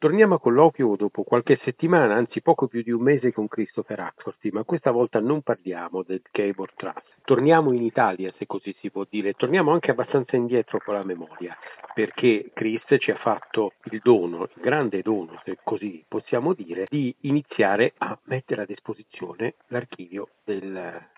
Torniamo a colloquio dopo qualche settimana, anzi poco più di un mese con Christopher Axworthy, ma questa volta non parliamo del Gabor Trust. Torniamo in Italia, se così si può dire, torniamo anche abbastanza indietro con la memoria, perché Chris ci ha fatto il dono, il grande dono, se così possiamo dire, di iniziare a mettere a disposizione l'archivio del,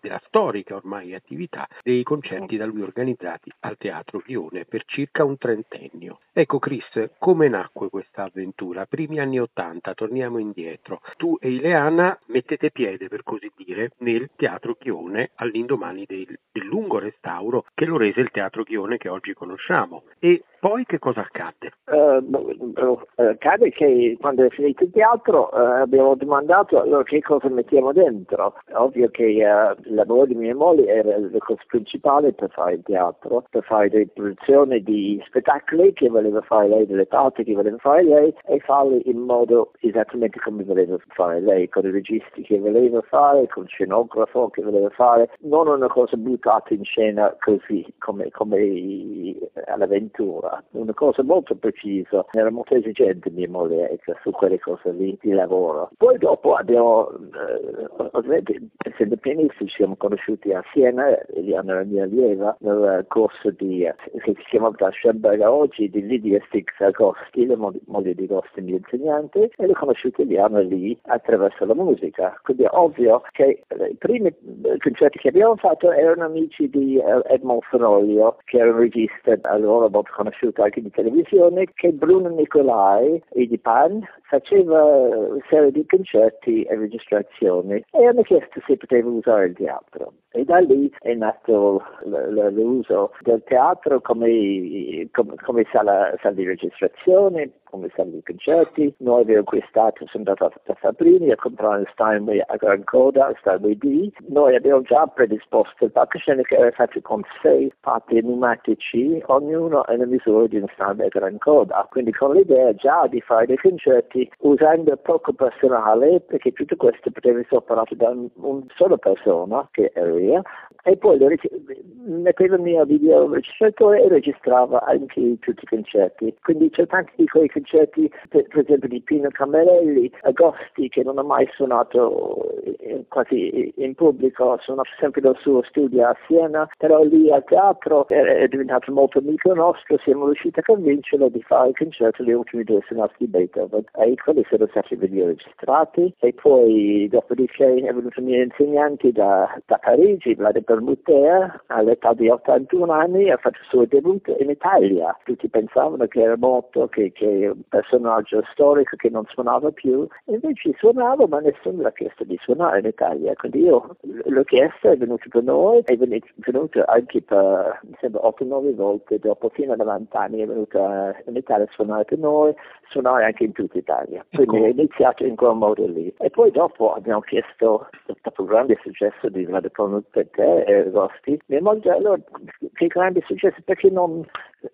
della storica ormai attività dei concerti da lui organizzati al Teatro Lione per circa un trentennio. Ecco Chris, come nacque questa avventura? Primi anni Ottanta, torniamo indietro. Tu e Ileana mettete piede, per così dire, nel Teatro Chione all'indomani del, del lungo restauro che lo rese il Teatro Chione che oggi conosciamo. E poi che cosa accadde? Uh, accade che quando è finito il teatro uh, abbiamo domandato allora che cosa mettiamo dentro. Ovvio che uh, il lavoro di mia moglie era la cosa principale per fare il teatro, per fare le produzioni di spettacoli che voleva fare lei, delle parti che voleva fare lei e farle in modo esattamente come voleva fare lei, con i registi che voleva fare, con il scenografo che voleva fare, non una cosa buttata in scena così come, come all'avventura, una cosa molto precisa, era molto esigente mia moglie su quelle cose lì di lavoro. Poi dopo abbiamo, eh, ovviamente essendo pianisti siamo conosciuti a Siena, Eliana era mia allieva, nel corso di, eh, che si chiama da oggi, di Lidia Stix Agosti, la moglie di Agosti, mia insegnante, e l'ho conosciuta Eliana lì attraverso la musica. Quindi è ovvio che eh, i primi eh, concerti che abbiamo fatto erano amici di Edmond Fenoglio, che era un regista allora molto conosciuto anche di televisione, che Bruno Nicolai e di Pan faceva una serie di concerti e registrazioni e hanno chiesto se poteva usare il teatro. E da lì è nato l'uso del teatro come, come, come sala, sala, di registrazione, come sala di concerti. Noi abbiamo acquistato, sono andato a Fabrini a comprare Steinway a Gran Coda, Steinway D. Noi abbiamo già predisposto il palcoscenico era fatto con sei parti pneumatici, ognuno nella misura a Gran Coda. Quindi con l'idea già di fare dei concerti usando poco personale, perché tutto questo poteva essere operato da un, un solo persona, che ero io, e poi metteva il mio video registratore e registrava anche tutti i concerti. Quindi c'è tanti di quei concerti, per, per esempio di Pino Camerelli, Agosti, che non ha mai suonato in, quasi in pubblico, ha suonato sempre dal suo studio a Siena, però lì al teatro è, è diventato molto amico nostro, siamo riusciti a convincerlo di fare il concerto le ultime due sonate di Beethoven. E quelli sono stati video registrati e poi dopodiché è venuto i miei insegnanti da, da Parigi, Vlade Permutea, all'età di 81 anni, ha fatto il suo debutto in Italia. Tutti pensavano che era morto, che, che un personaggio storico che non suonava più, invece suonava ma nessuno l'ha chiesto di suonare in Italia. Quindi io l'ho chiesto, è venuto per noi, è venuto anche per, mi sembra, 8-9 volte, dopo fino a 90 anni è venuto in Italia a suonare per noi, suonare anche in tutta Italia. Quindi ecco. è iniziato in quel modo lì. E poi dopo abbiamo chiesto, dopo un grande successo di Radio per te e Rosti, mi moglie allora che grande successo perché non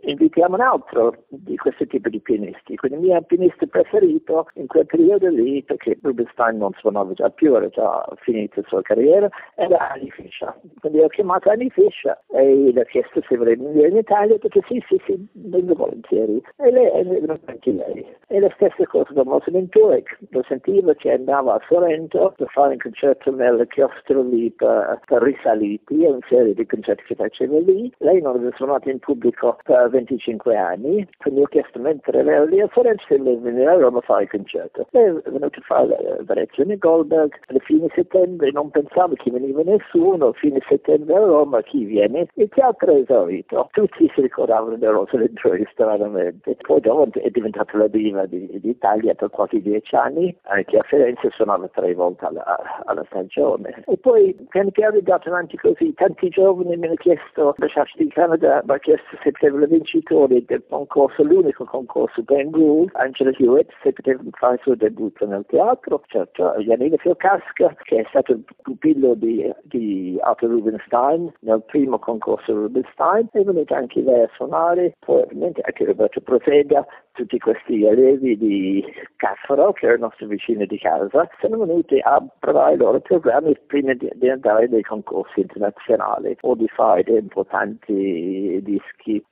invitiamo un altro di questo tipo di pianisti. Quindi il mio pianista preferito in quel periodo lì, perché Rubinstein non suonava già più, era già finita la sua carriera, era Annie Fischer. Quindi ho chiamato Annie Fischer e ho chiesto se voleva venire in Italia, perché sì, sì, sì, vengo volentieri. E lei è venuta anche lei. E la stessa cosa da Moslin Turek, lo sentivo che andava a Sorrento per fare un concerto nel chiostro lì per, per risaliti, una serie di concerti che faceva lì. Lei non aveva suonato in pubblico per 25 anni, quindi ho chiesto mentre ero lì a Firenze se venire a Roma a fare il concerto. Lei è venuta a fare la variazione Goldberg, alla fine settembre non pensavo che veniva nessuno, fine settembre a Roma chi viene? Il teatro è esaurito, tutti si ricordavano di Rosalind Troy stranamente. Poi dopo è diventata la diva di, d'Italia per quasi dieci anni, anche a Firenze suonava tre volte alla, alla stagione. E poi piano piano è andato avanti così, tanti giovani mi hanno chiesto, la Church di Canada mi ha chiesto se potevo vincitori del concorso, l'unico concorso Ben Gould, Angela Hewitt, se fare il suo debutto nel teatro, certo, Janina Fiocasca, che è stato il pupillo di, di Arthur Rubinstein nel primo concorso Rubinstein, è venuta anche lei a suonare, poi ovviamente anche Roberto Prosega, tutti questi allievi di Caffaro, che erano i nostri vicini di casa, sono venuti a provare i loro programmi prima di, di andare nei concorsi internazionali o di fare dei importanti dischi,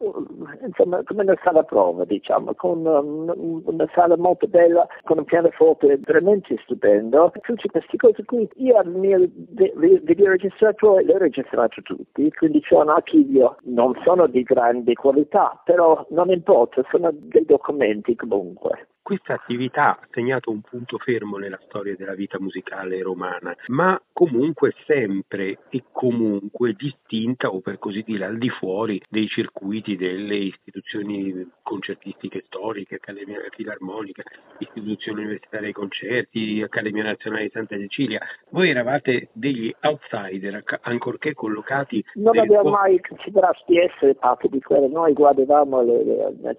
insomma come una sala prova diciamo, con um, una sala molto bella, con un pianoforte veramente stupendo, tutte queste cose qui, io al mio videoregistratore le ho registrato tutti, quindi c'è un archivio, non sono di grande qualità, però non importa, sono dei documenti comunque. Questa attività ha segnato un punto fermo nella storia della vita musicale romana, ma comunque sempre e comunque distinta o per così dire al di fuori dei circuiti delle istituzioni concertistiche storiche, Accademia Filarmonica, Istituzione Universitaria dei Concerti, Accademia Nazionale di Santa Cecilia. Voi eravate degli outsider, ancorché collocati... Non abbiamo po- mai considerato di essere parte di quelle, noi guardavamo le, le, le,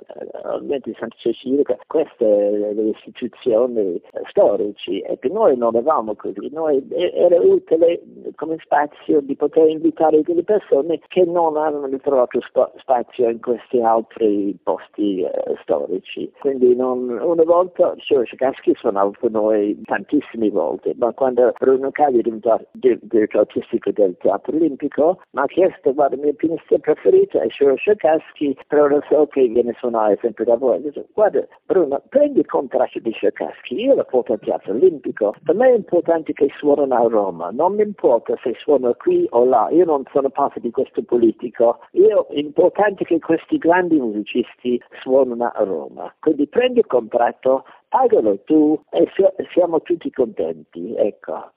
le di Santa Cecilia, queste delle istituzioni storici e che noi non avevamo così, noi, era utile come spazio di poter invitare delle persone che non avevano trovato spazio in questi altri posti eh, storici. Quindi non, una volta Sciorosciacaschi suonava con noi tantissime volte, ma quando Bruno Cagli è diventato direttore artistico del Teatro Olimpico mi ha chiesto guarda il mio pianista preferito è Sciorosciacaschi, però lo so che viene suonare sempre da voi. Guarda Bruno, prendi il contratto di Sciacaschi, io lo porto al Teatro Olimpico, per me è importante che suonano a Roma, non mi importa se suono qui o là, io non sono parte di questo politico, io, è importante che questi grandi musicisti suonano a Roma, quindi prendi il contratto, pagalo tu e siamo tutti contenti, ecco.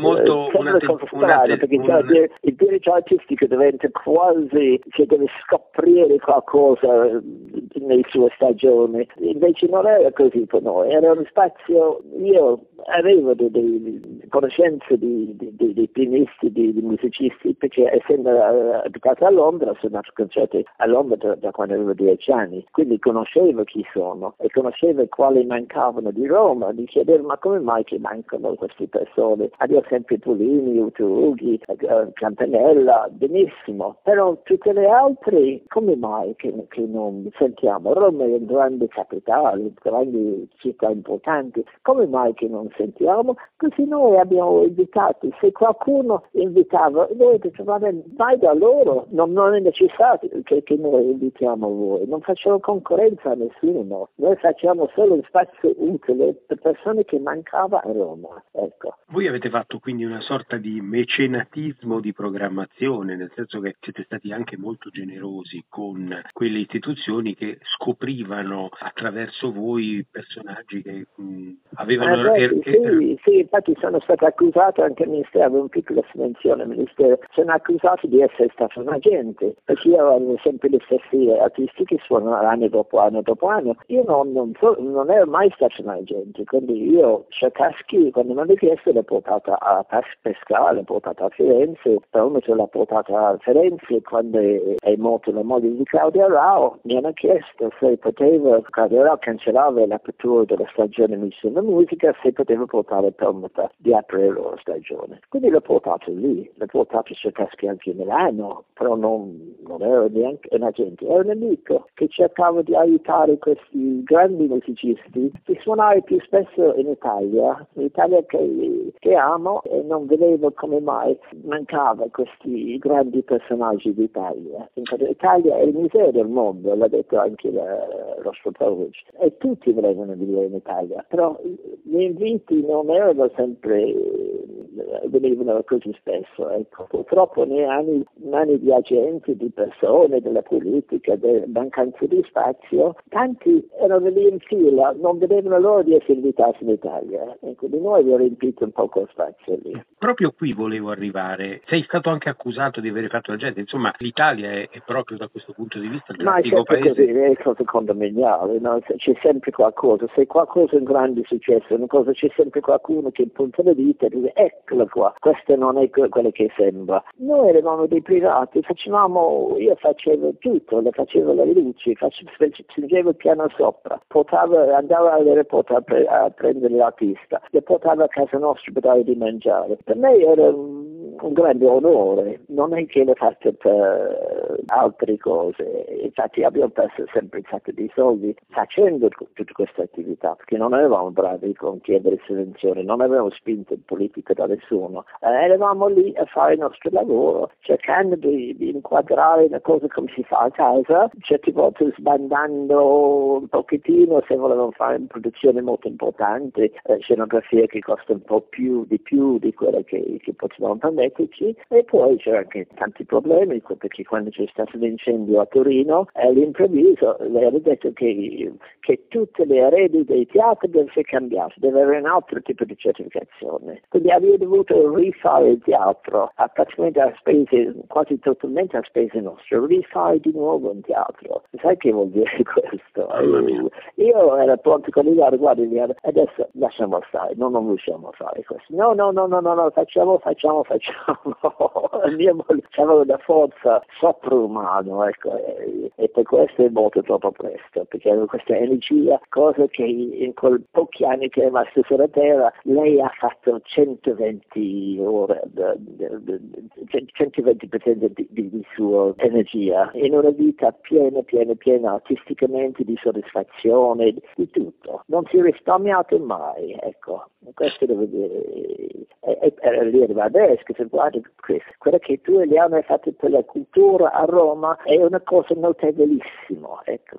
Molto una, una cosa strana, perché un... il diritto artistico diventa quasi che deve scoprire qualcosa nelle sue stagioni, invece non era così per noi, era uno spazio, io avevo delle conoscenze di, di, di, di pianisti, di, musicisti, perché essendo abitato a Londra, sono andato a concerti a Londra da, da, quando avevo dieci anni, quindi conoscevo chi sono e conoscevo quali mancavano di Roma, mi chiedevo ma come mai che mancano queste persone? Avevo sempre Pulini, Uturughi, uh, Campanella, benissimo, però tutte le altre come mai che, che non sentiamo? Roma è un grande capitale, grandi città importanti, come mai che non sentiamo? Così noi abbiamo invitato, se qualcuno invitava, noi dicevamo vai da loro, non, non è necessario che, che, noi invitiamo voi, non facciamo concorrenza a nessuno, noi facciamo solo un spazio utile per persone che mancava a Roma. Ecco. Voi avete fatto quindi una sorta di mecenatismo di programmazione, nel senso che siete stati anche molto generosi con quelle istituzioni che scoprivano attraverso voi personaggi che mh, avevano... Eh beh, sì, sì, infatti sono stato accusato anche il Ministero, avevo un piccolo smenzione al Ministero, sono accusato di essere stato un agente, perché io avevo sempre gli stessi artisti che suonano anno dopo anno dopo anno. Io non, non, so, non ero mai stato un agente, quindi io Sciacaschi quando mi hanno chiesto l'ho portata a Pescara, l'ho portata a Firenze, poi l'ho portata a Firenze quando è morto la moglie di Claudia Rao, mi hanno chiesto se potevo, Claudia Rao cancellava l'apertura della stagione Miss della Musica, se potevo portare Permuta di aprire la stagione. Quindi l'ho portato lì, l'ho portato su Caschi anche Milano, però non, non ero neanche un agente, ero un amico che cercava di aiutare questi grandi musicisti di suonare più spesso in Italia, l'Italia che, che amo e non vedevo come mai mancava questi grandi personaggi d'Italia. L'Italia è il museo del mondo, l'ha detto anche Rostropovich, e tutti volevano vivere in Italia, però gli inviti non erano sempre, venivano così spesso. Ecco. Purtroppo nei anni, anni, di agenti, di persone, della politica, della mancanza di spazio, tanti erano lì in fila, non vedevano l'ora di essere invitati in Italia. E quindi noi abbiamo riempito un po' quel spazio lì. Proprio qui volevo arrivare. Sei stato anche accusato di aver fatto l'agente. Insomma, l'Italia è, è proprio da questo punto di vista il classico paese. Così, è cosa condominiale, no? c'è sempre qualcosa. Se qualcosa è un grande successo, una cosa c'è sempre qualcuno che punta la dita e dice eccola qua, questa non è quello che sembra. Noi eravamo dei privati, facevamo, io facevo tutto, le facevo le luci, spingevo il piano sopra, portavo, andavo all'aeroporto a, pre, a prendere la pista, le portavo a casa nostra per dare di mangiare. Per me era un un grande onore, non è che l'ho fatto per altre cose. Infatti abbiamo perso sempre un sacco di soldi facendo tutte queste attività, perché non eravamo bravi con chiedere sovvenzioni, non avevamo spinto in politica da nessuno, eh, eravamo lì a fare il nostro lavoro, cercando di, di inquadrare le cose come si fa a casa, certe volte sbandando un pochettino se volevamo fare una produzione molto importante, eh, scenografia che costa un po' più di più di quella che, che potevamo permetterci e poi c'erano anche tanti problemi perché quando c'è stato l'incendio a Torino all'improvviso le hanno detto che, che tutte le arredi dei teatri devono essere cambiate, deve avere un altro tipo di certificazione. Quindi avevo dovuto rifare il teatro a praticamente a spese, quasi totalmente a spese nostre, rifare di nuovo un teatro. Sai che vuol dire questo? Io ero pronto con l'idea, guarda, adesso lasciamo stare, non, non riusciamo a fare questo. No, no, no, no, no, no facciamo, facciamo, facciamo. C'avevo una forza soprumana, ecco, e, e, per questo è molto troppo presto, perché avevo questa energia, cosa che in quei pochi anni che è rimasto sulla Terra, lei ha fatto 120 ore, 120% di, di, di sua energia, in una vita piena, piena, piena, artisticamente di soddisfazione, di tutto. Non si è risparmiato mai, ecco. Questo devo dire. E, e, lì arriva adesso, che se guardi quella che tu e Eliano hai fatto per la cultura a Roma è una cosa notevolissima. Ecco,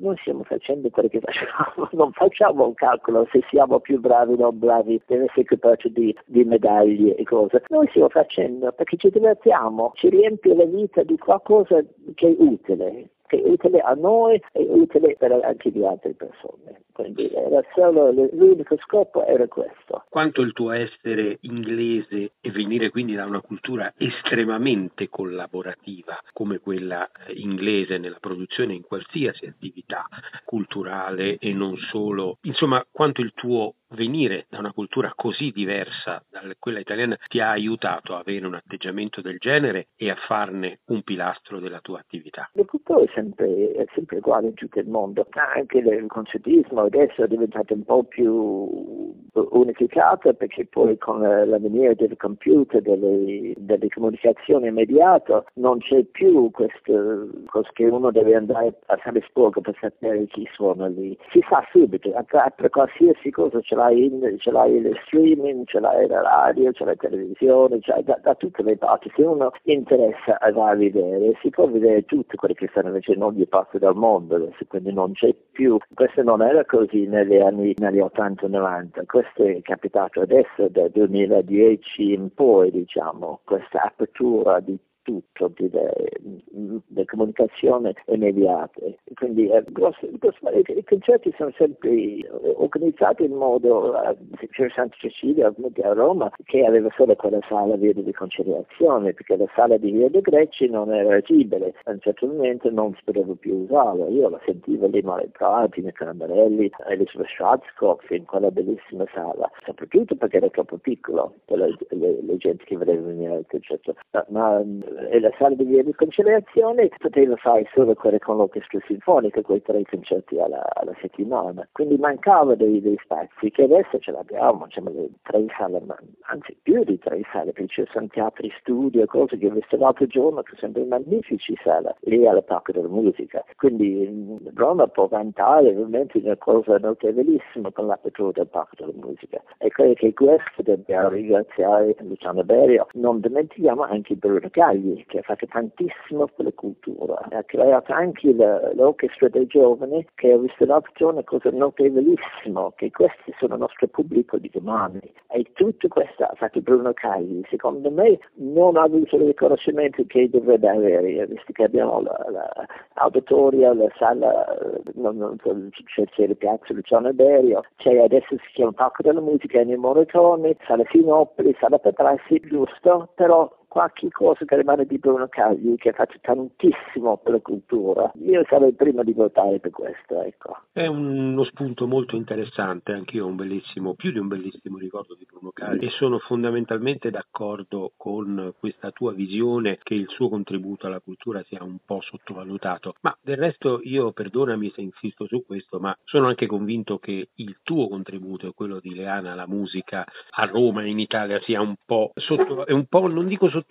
noi stiamo facendo quello che facciamo, non facciamo un calcolo se siamo più bravi o non bravi, deve essere capace di, di medaglie e cose. Noi stiamo facendo perché ci divertiamo, ci riempie la vita di qualcosa che è utile che è utile a noi e utile per anche di altre persone. Quindi era solo, l'unico scopo era questo. Quanto il tuo essere inglese e venire quindi da una cultura estremamente collaborativa come quella eh, inglese nella produzione in qualsiasi attività culturale e non solo, insomma quanto il tuo venire da una cultura così diversa da quella italiana ti ha aiutato a avere un atteggiamento del genere e a farne un pilastro della tua attività? La cultura è sempre, è sempre uguale in tutto il mondo, anche il concettismo adesso è diventato un po' più unificato perché poi con l'avvenire del computer, delle, delle comunicazioni immediate, non c'è più questo cosa che uno deve andare a Salisburgo per sapere chi suona lì. Si sa subito, per qualsiasi cosa ce l'hai, ce l'hai il streaming, ce l'hai la radio, ce l'hai la televisione, ce l'hai da, da, tutte le parti. Se uno interessa va a vedere, si può vedere tutto quello che stanno facendo in ogni parte del mondo, quindi non c'è più. Questo non era così negli anni negli 80-90, questo è capitato adesso dal 2010 in poi, diciamo, questa apertura di tutto, di, le, comunicazioni immediate. Quindi eh, i concerti sono sempre organizzati in modo, uh, c'era Santa Cecilia a Roma che aveva solo quella sala via di conciliazione, perché la sala di Via dei Greci non era agibile, a un certo momento non si poteva più usarla. Io la sentivo lì Mare Prati, nei Cambarelli, Elisabeth Schwarzkopf in quella bellissima sala, soprattutto perché era troppo piccolo per le, le, le gente che voleva venire al concerto. Ma, e la sala di via di conciliazione poteva fare solo quelle con l'orchestra sinfonica, quei tre concerti alla, alla settimana. Quindi mancava dei, dei, spazi che adesso ce l'abbiamo, diciamo, tre sale, anzi più di tre sale, perché ci sono teatri studio, cose che ho visto l'altro giorno che sono dei magnifici sale lì alla Parco della Musica. Quindi Roma può vantare veramente una cosa notevolissima con l'apertura del Parco della Musica. E credo che questo dobbiamo ringraziare Luciano Berio. Non dimentichiamo anche Bruno Cagli Che ha fatto tantissimo per la cultura, ha creato anche l'orchestra dei giovani, che ha visto l'altro giorno cosa notevolissima, che questi sono il nostro pubblico di domani. E tutto questo ha fatto Bruno Cagli. Secondo me non ha avuto il riconoscimento che dovrebbe avere, visto che abbiamo l'auditoria, la, la, sala, non, non so, c'è, c'è il piazza Luciano Berio, c'è adesso si chiama Parco della Musica Ennio Morricone, sala Sinopoli, sala Petrassi, giusto, però qualche cosa che rimane di Bruno Cagli che fatto tantissimo per la cultura. Io sarei il primo di votare per questo, ecco. È uno spunto molto interessante, anche io ho un bellissimo, più di un bellissimo ricordo di Bruno benissimo Cali e sono fondamentalmente d'accordo con questa tua visione che il suo contributo alla cultura sia un po' sottovalutato, ma del resto io perdonami se insisto su questo, ma sono anche convinto che il tuo contributo e quello di Leana alla musica a Roma e in Italia sia un po', sotto, un po' non dico sottovalutato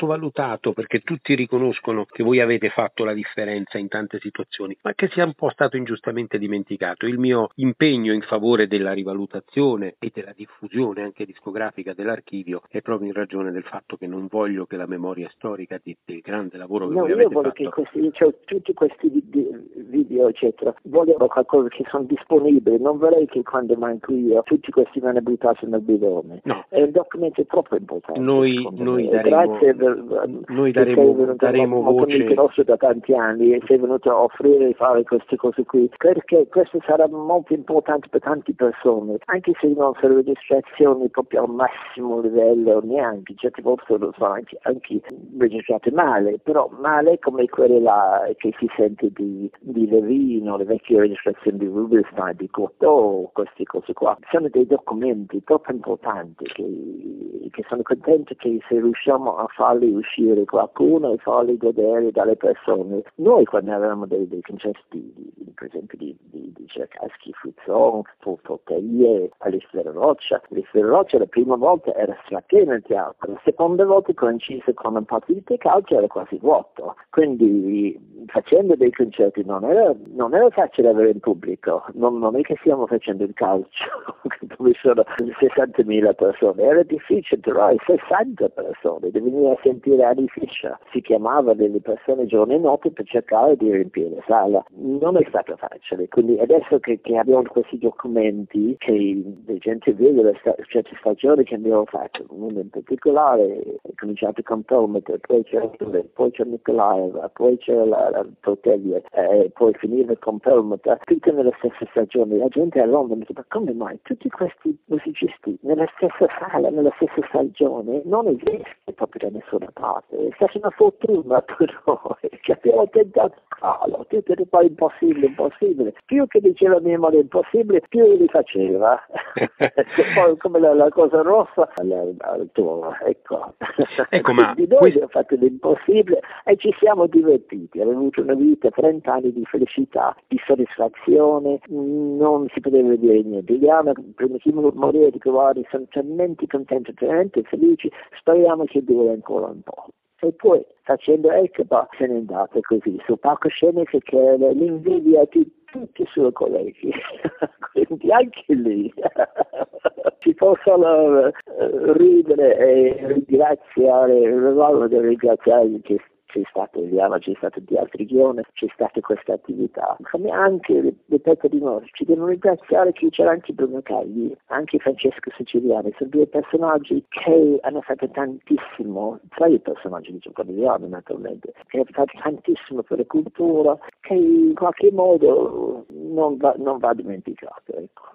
perché tutti riconoscono che voi avete fatto la differenza in tante situazioni, ma che sia un po' stato ingiustamente dimenticato. Il mio impegno in favore della rivalutazione e della diffusione anche discografica dell'archivio è proprio in ragione del fatto che non voglio che la memoria storica di, del grande lavoro che no, voi avete fatto... Che questi, cioè, tutti questi video eccetera vogliono qualcosa che sono disponibili, non vorrei che quando manco io tutti questi vengano buttati nel bidone. No. È un documento troppo importante. Noi, noi daremo, Grazie noi daremo, daremo voce. da tanti anni e sei venuto a offrire di fare queste cose qui perché questo sarà molto importante per tante persone anche se non sono registrazioni proprio al massimo livello neanche certe volte sono anche, anche registrate male però male come quelle là che si sente di, di Levino le vecchie registrazioni di Rubinstein di Cotto queste cose qua. Sono dei documenti troppo importanti che, che sono contento che se riusciamo a farli uscire qualcuno e farli godere dalle persone. Noi quando avevamo dei, dei concerti, di, per esempio di, di, di Cercaschi, Fuzzon, Portaie, Alessandro Roccia, Alessandro Roccia la prima volta era strapieno il teatro, la seconda volta coincise con un partito di calcio era quasi vuoto, quindi facendo dei concerti non era, non era facile avere in pubblico, non, non, è che stiamo facendo il calcio dove sono 60.000 persone, era difficile trovare 60 persone, devi a sentire Annie Fischer, si chiamava delle persone giorno e notte per cercare di riempire la sala, non è stato facile, quindi adesso che, che abbiamo questi documenti che la gente vede le sta- certe stagioni che abbiamo fatto, uno in particolare è cominciato con Pelmet, poi c'è, poi c'è Nicolaeva, poi c'è la, la Torteglia, eh, poi finiva con Pelmet, tutte nella stessa stagione, la gente a Londra mi dice ma come mai tutti questi musicisti nella stessa sala, nella stessa stagione non esistono proprio da nessuna parte, è stata una fortuna per noi che abbiamo tentato. Farlo, tutto era poi impossibile, impossibile, più che diceva mia madre impossibile, più li faceva, poi come la, la, cosa rossa al, al tuo, ecco. ecco ma di noi questo... abbiamo fatto l'impossibile e ci siamo divertiti, abbiamo avuto una vita, 30 anni di felicità, di soddisfazione, non si poteva dire niente. Diana, prima di morire, dico guarda, sono talmente contento, talmente felici, speriamo che duri ancora un po' e poi facendo Ekba se n'è andata così sul palcoscenico che l'invidia di tutti i suoi colleghi, quindi anche lì si possono ridere e ringraziare, non ringraziare che c'è stato Eliana, c'è stato di altri Ghione, c'è stata questa attività. Come anche, ripeto di nuovo, ci devono ringraziare che c'era anche Bruno Cagli, anche Francesco Siciliani, sono due personaggi che hanno fatto tantissimo, tra i personaggi di Giocoliano naturalmente, che hanno fatto tantissimo per la cultura, che in qualche modo non va, non va dimenticato. Ecco.